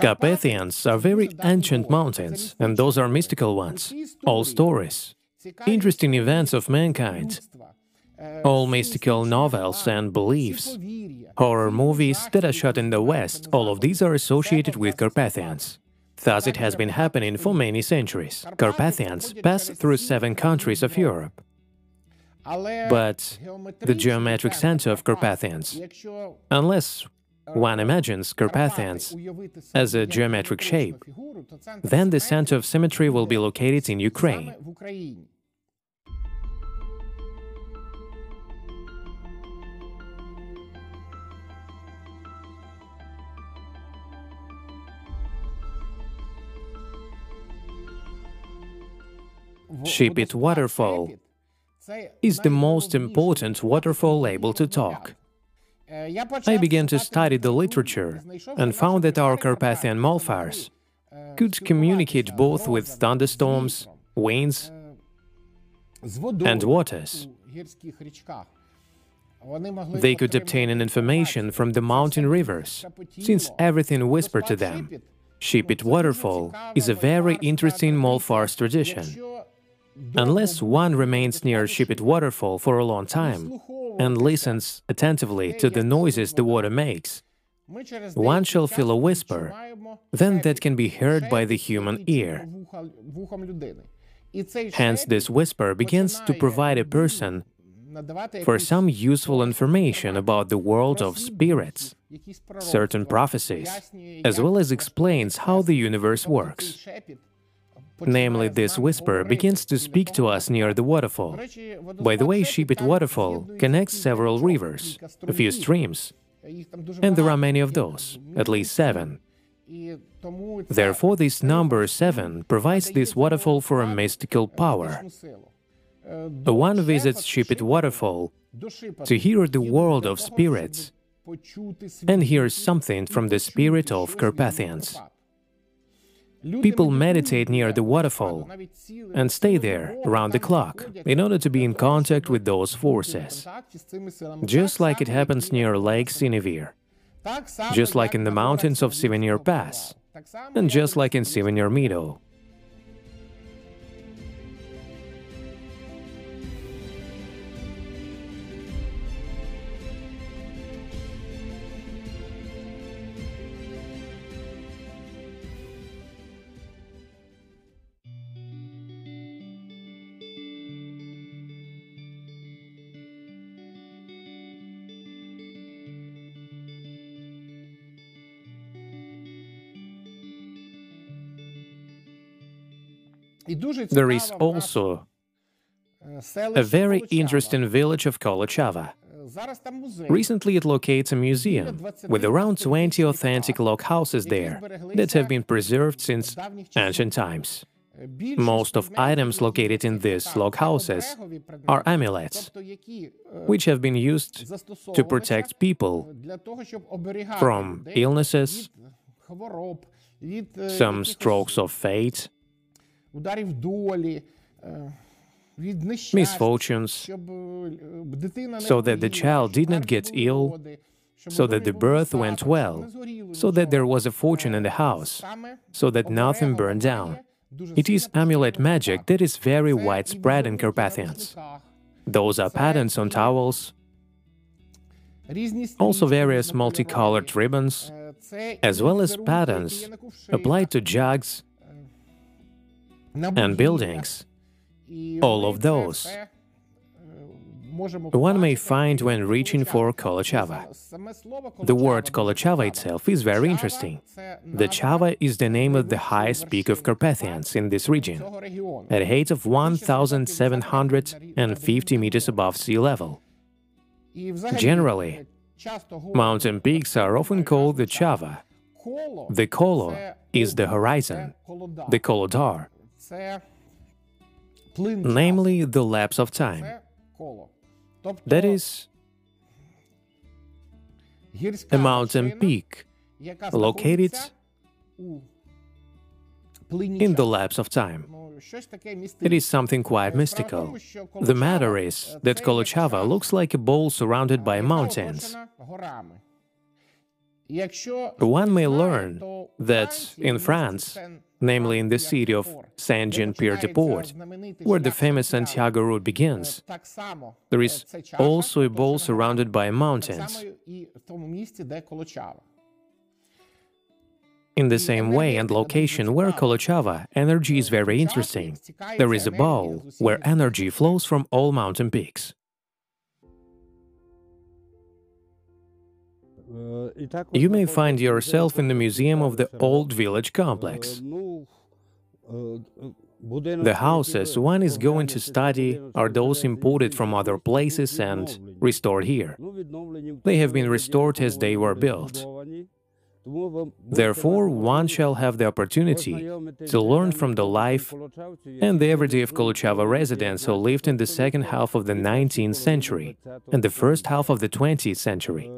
Carpathians are very ancient mountains, and those are mystical ones. All stories, interesting events of mankind, all mystical novels and beliefs, horror movies that are shot in the West, all of these are associated with Carpathians. Thus it has been happening for many centuries. Carpathians pass through seven countries of Europe. But the geometric center of Carpathians, unless one imagines Carpathians as a geometric shape, then the center of symmetry will be located in Ukraine. Shipit waterfall is the most important waterfall able to talk. I began to study the literature and found that our Carpathian molfars could communicate both with thunderstorms, winds, and waters. They could obtain an information from the mountain rivers, since everything whispered to them. Shipit waterfall is a very interesting molfars tradition. Unless one remains near Shipit waterfall for a long time and listens attentively to the noises the water makes, one shall feel a whisper, then that can be heard by the human ear. Hence, this whisper begins to provide a person for some useful information about the world of spirits, certain prophecies, as well as explains how the universe works. Namely, this whisper begins to speak to us near the waterfall. By the way, Shipit waterfall connects several rivers, a few streams, and there are many of those, at least seven. Therefore, this number seven provides this waterfall for a mystical power. One visits Shipit waterfall to hear the world of spirits and hears something from the spirit of Carpathians. People meditate near the waterfall and stay there around the clock in order to be in contact with those forces, just like it happens near Lake Sinevir, just like in the mountains of Sinevir Pass, and just like in Sinevir Meadow. There is also a very interesting village of Kolochava. Recently it locates a museum with around 20 authentic log houses there that have been preserved since ancient times. Most of items located in these log houses are amulets, which have been used to protect people from illnesses, some strokes of fate, misfortunes, so that the child did not get ill, so that the birth went well, so that there was a fortune in the house, so that nothing burned down. It is amulet magic that is very widespread in Carpathians. Those are patterns on towels, also various multicolored ribbons, as well as patterns applied to jugs and buildings. All of those one may find when reaching for Kolochava. The word Kolochava itself is very interesting. The Chava is the name of the highest peak of Carpathians in this region, at a height of 1,750 meters above sea level. Generally, mountain peaks are often called the Chava. The Kolo is the horizon, the Kolodar, namely the lapse of time. That is a mountain peak located in the lapse of time. It is something quite mystical. The matter is that Kolochava looks like a bowl surrounded by mountains. One may learn that in France, namely in the city of Saint-Jean-Pied-de-Port, where the famous Santiago route begins, there is also a bowl surrounded by mountains. In the same way and location where Kolochava, energy is very interesting. There is a bowl where energy flows from all mountain peaks. You may find yourself in the museum of the old village complex. The houses one is going to study are those imported from other places and restored here. They have been restored as they were built. Therefore, one shall have the opportunity to learn from the life and the everyday of Kolochava residents who lived in the second half of the 19th century and the first half of the 20th century.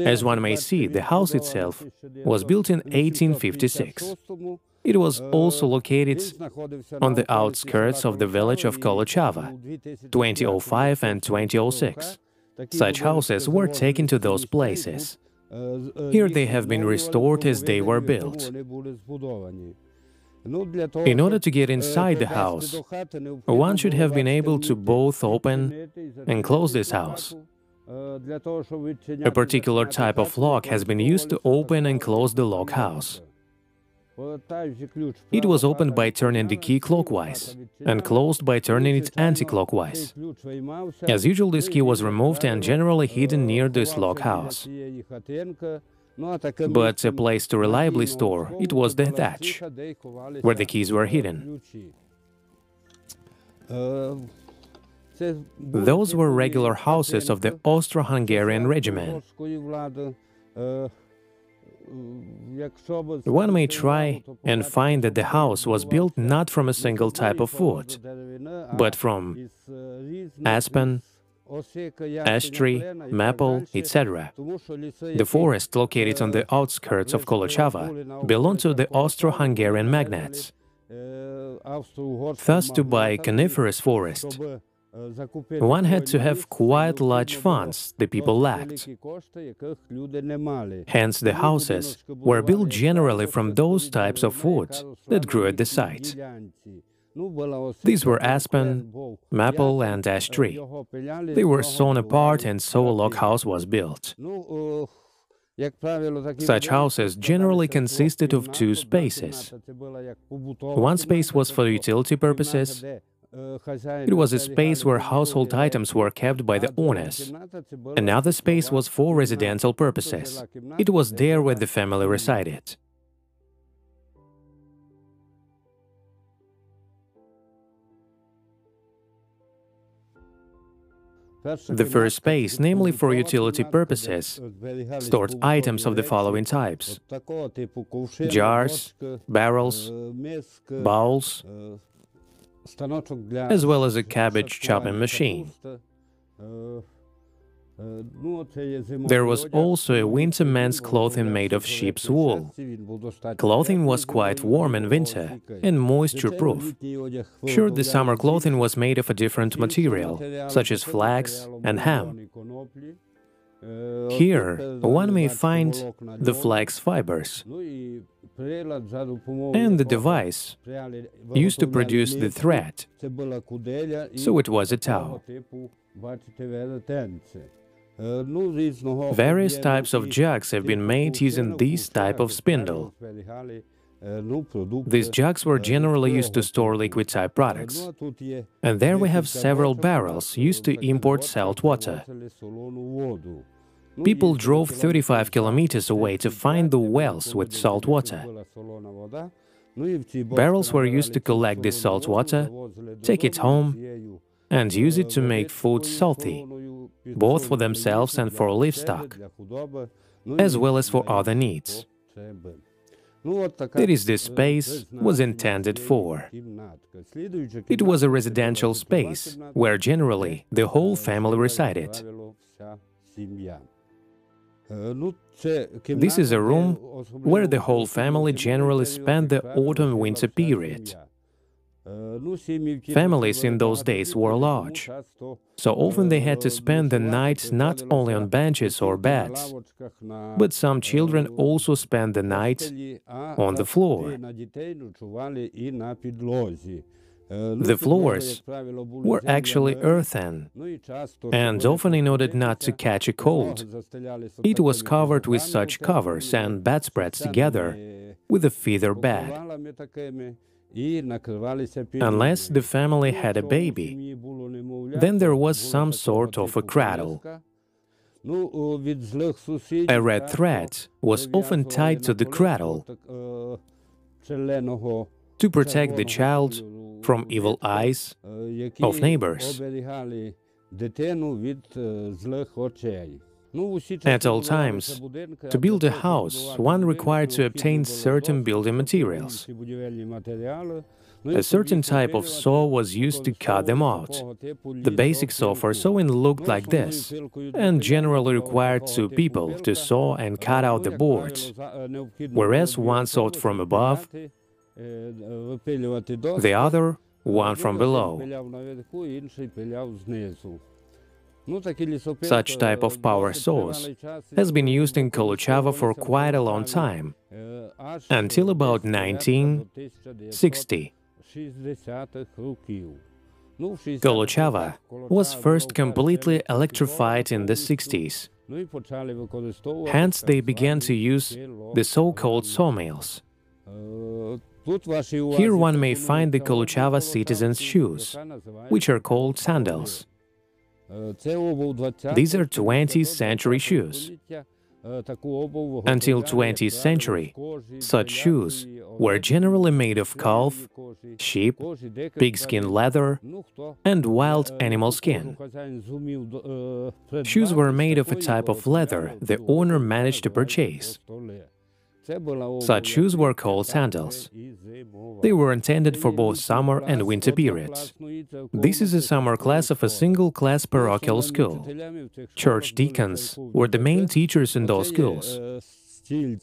As one may see, the house itself was built in 1856. It was also located on the outskirts of the village of Kolochava, 2005 and 2006. Such houses were taken to those places. Here they have been restored as they were built. In order to get inside the house, one should have been able to both open and close this house. A particular type of lock has been used to open and close the lock house. It was opened by turning the key clockwise and closed by turning it anti-clockwise. As usual, this key was removed and generally hidden near this lock house. But a place to reliably store it was the thatch, where the keys were hidden. Those were regular houses of the Austro-Hungarian regiment. One may try and find that the house was built not from a single type of wood, but from aspen, ash tree, maple, etc. The forest located on the outskirts of Kolochava belonged to the Austro-Hungarian magnates. Thus, to buy coniferous forest, one had to have quite large funds the people lacked. Hence, the houses were built generally from those types of wood that grew at the site. These were aspen, maple, and ash tree. They were sawn apart and so a log house was built. Such houses generally consisted of two spaces. One space was for utility purposes, it was a space where household items were kept by the owners. Another space was for residential purposes. It was there where the family resided. The first space, namely for utility purposes, stored items of the following types jars, barrels, bowls, as well as a cabbage chopping machine. There was also a winter man's clothing made of sheep's wool. Clothing was quite warm in winter and moisture-proof. Sure, the summer clothing was made of a different material, such as flax and hemp. Here, one may find the flax fibers and the device used to produce the thread, so it was a tow. Various types of jugs have been made using this type of spindle. These jugs were generally used to store liquid-type products. And there we have several barrels used to import salt water. People drove 35 kilometers away to find the wells with salt water. Barrels were used to collect this salt water, take it home, and use it to make food salty, both for themselves and for livestock, as well as for other needs. That is, this space was intended for. It was a residential space, where generally the whole family resided. This is a room where the whole family generally spent the autumn-winter period. Families in those days were large, so often they had to spend the night not only on benches or beds, but some children also spent the night on the floor. The floors were actually earthen, and often, in order not to catch a cold, it was covered with such covers and bedspreads together with a feather bed. Unless the family had a baby, then there was some sort of a cradle. A red thread was often tied to the cradle to protect the child from evil eyes of neighbors. At all times, to build a house, one required to obtain certain building materials. A certain type of saw was used to cut them out. The basic saw for sawing looked like this, and generally required two people to saw and cut out the boards, whereas one sawed from above, the other one from below. Such type of power source has been used in Kolochava for quite a long time, until about 1960. Kolochava was first completely electrified in the 60s. Hence, they began to use the so-called sawmills. Here one may find the Kolochava citizens' shoes, which are called sandals. These are 20th century shoes. Until 20th century, such shoes were generally made of calf, sheep, pigskin leather, and wild animal skin. Shoes were made of a type of leather the owner managed to purchase. Such shoes were called sandals. They were intended for both summer and winter periods. This is a summer class of a single-class parochial school. Church deacons were the main teachers in those schools.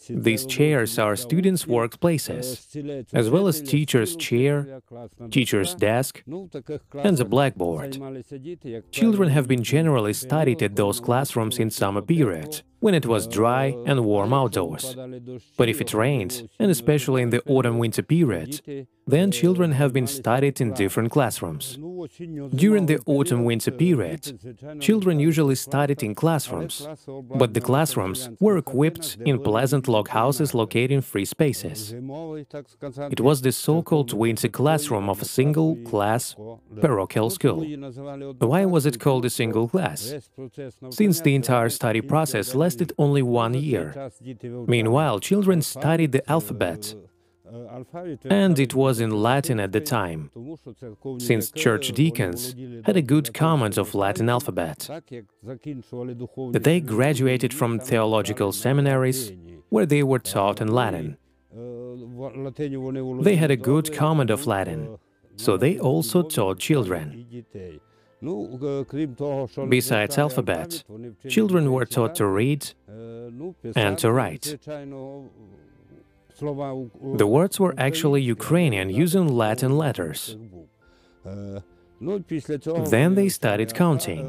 These chairs are students' workplaces, as well as teacher's chair, teacher's desk, and the blackboard. Children have been generally studied at those classrooms in summer period, when it was dry and warm outdoors. But if it rained, and especially in the autumn-winter period, then children have been studied in different classrooms. During the autumn-winter period, children usually studied in classrooms, but the classrooms were equipped in pleasant log houses located in free spaces. It was the so-called winter classroom of a single-class parochial school. Why was it called a single class? Since the entire study process lasted only one year. Meanwhile, children studied the alphabet, and it was in Latin at the time, since church deacons had a good command of Latin alphabet. They graduated from theological seminaries, where they were taught in Latin. They had a good command of Latin, so they also taught children. Besides alphabet, children were taught to read and to write. The words were actually Ukrainian using Latin letters. Then they studied counting,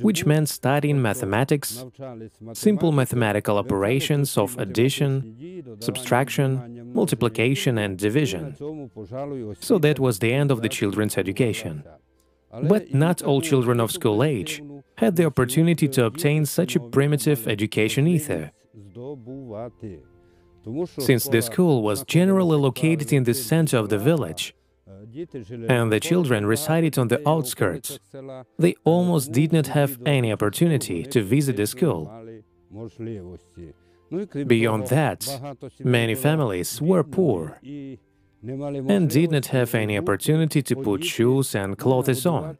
which meant studying mathematics, simple mathematical operations of addition, subtraction, multiplication and division. So that was the end of the children's education. But not all children of school age had the opportunity to obtain such a primitive education either. Since the school was generally located in the center of the village, and the children resided on the outskirts, they almost did not have any opportunity to visit the school. Beyond that, many families were poor and did not have any opportunity to put shoes and clothes on,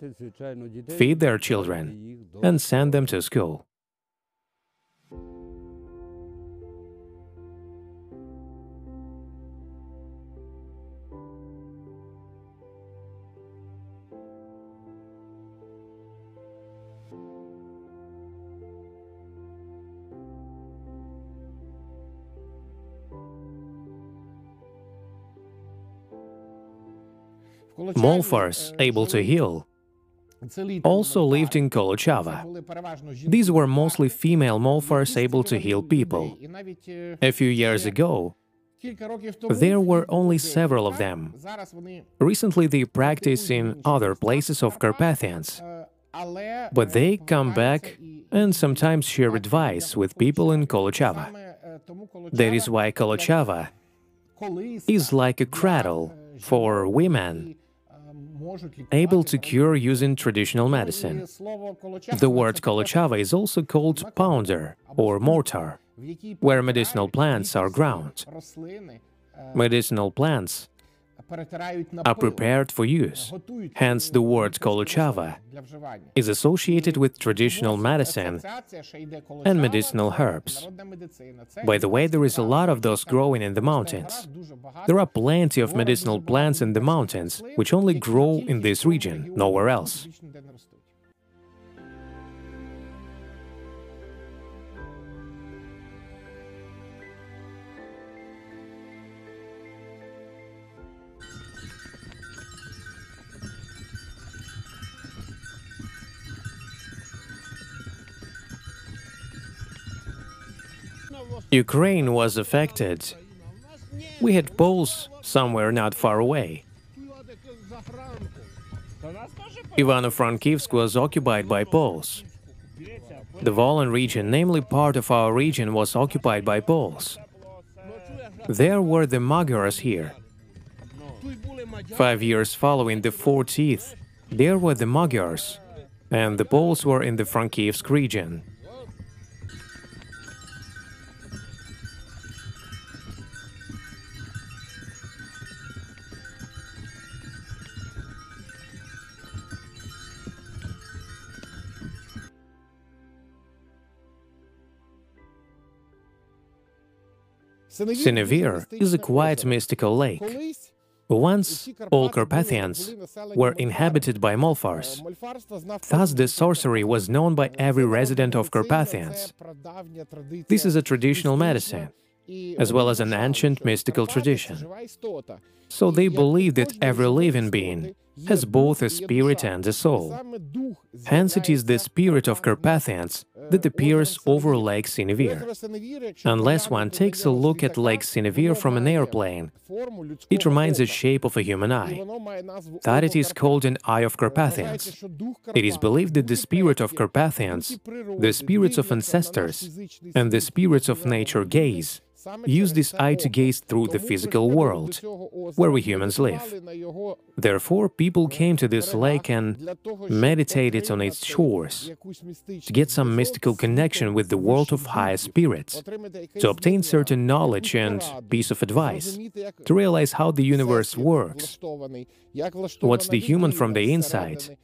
feed their children, and send them to school. Molfars, able to heal, also lived in Kolochava. These were mostly female Molfars able to heal people. A few years ago, there were only several of them. Recently they practice in other places of Carpathians. But they come back and sometimes share advice with people in Kolochava. That is why Kolochava is like a cradle for women able to cure using traditional medicine. The word Kolochava is also called pounder or mortar, where medicinal plants are ground. Medicinal plants are prepared for use. Hence, the word kolochava is associated with traditional medicine and medicinal herbs. By the way, there is a lot of those growing in the mountains. There are plenty of medicinal plants in the mountains, which only grow in this region, nowhere else. Ukraine was affected. We had Poles somewhere not far away. Ivano-Frankivsk was occupied by Poles. The Volyn region, namely part of our region, was occupied by Poles. There were the Magyars here. Five years following the 14th, there were the Magyars, and the Poles were in the Frankivsk region. Sinevir is a quiet mystical lake. Once, all Carpathians were inhabited by Molfars. Thus, the sorcery was known by every resident of Carpathians. This is a traditional medicine, as well as an ancient mystical tradition. So they believe that every living being has both a spirit and a soul. Hence it is the spirit of Carpathians that appears over Lake Sinevir. Unless one takes a look at Lake Sinevir from an airplane, it reminds the shape of a human eye. That it is called an Eye of Carpathians. It is believed that the spirit of Carpathians, the spirits of ancestors, and the spirits of nature gaze use this eye to gaze through the physical world, where we humans live. Therefore, people came to this lake and meditated on its shores to get some mystical connection with the world of higher spirits, to obtain certain knowledge and piece of advice, to realize how the universe works, what's the human from the inside,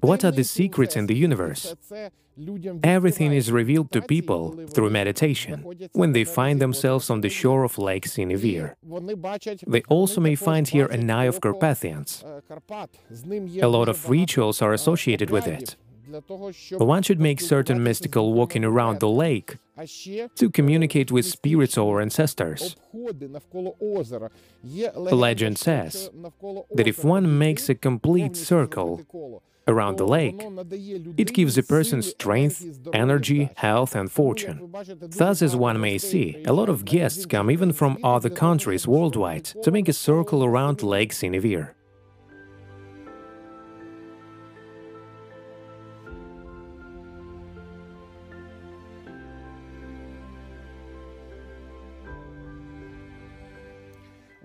what are the secrets in the universe? Everything is revealed to people through meditation when they find themselves on the shore of Lake Sinevir. They also may find here an Eye of Carpathians. A lot of rituals are associated with it. One should make certain mystical walking around the lake to communicate with spirits or ancestors. The legend says that if one makes a complete circle around the lake, it gives a person strength, energy, health and fortune. Thus, as one may see, a lot of guests come even from other countries worldwide to make a circle around Lake Sinevir.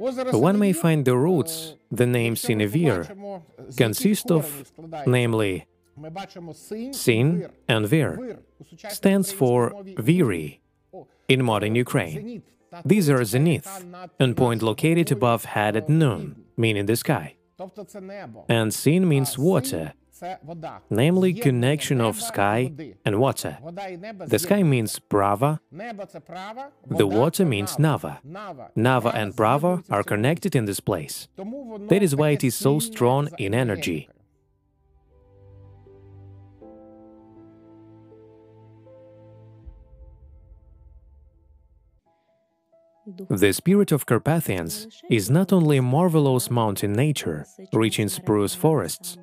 One may find the roots, the name Sinevir, consist of, namely, Sin and Vir, stands for Viri in modern Ukraine. These are zenith, and point located above head at noon, meaning the sky. And Sin means water, namely connection of sky and water. The sky means Prava, the water means Nava. Nava and Prava are connected in this place. That is why it is so strong in energy. The spirit of Carpathians is not only a marvelous mountain nature, rich in spruce forests,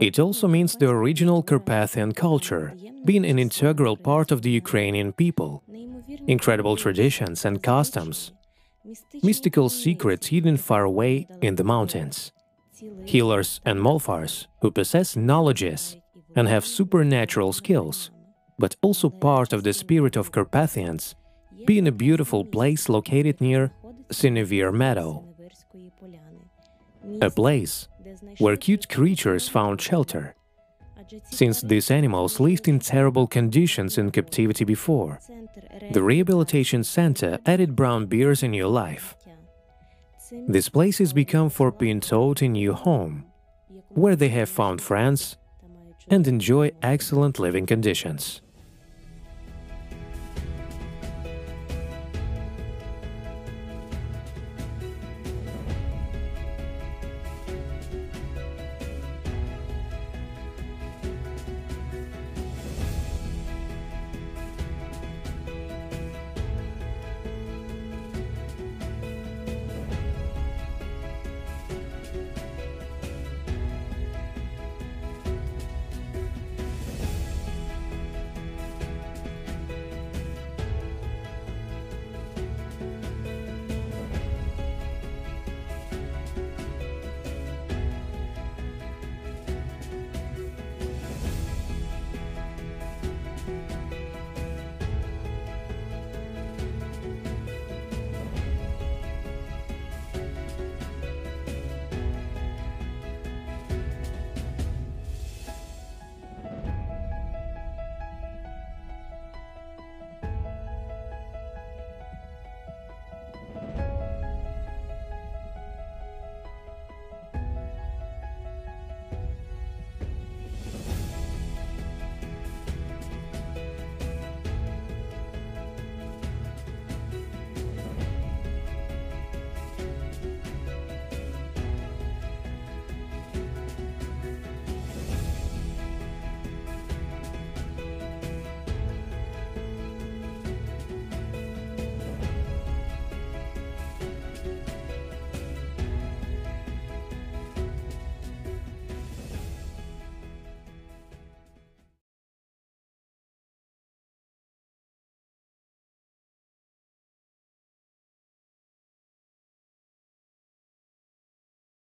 it also means the original Carpathian culture, being an integral part of the Ukrainian people, incredible traditions and customs, mystical secrets hidden far away in the mountains, healers and molfars who possess knowledges and have supernatural skills, but also part of the spirit of Carpathians being a beautiful place located near Sinevir Meadow, a place where cute creatures found shelter, since these animals lived in terrible conditions in captivity before. The Rehabilitation Center added brown bears a new life. This place has become for Pintot a new home, where they have found friends and enjoy excellent living conditions.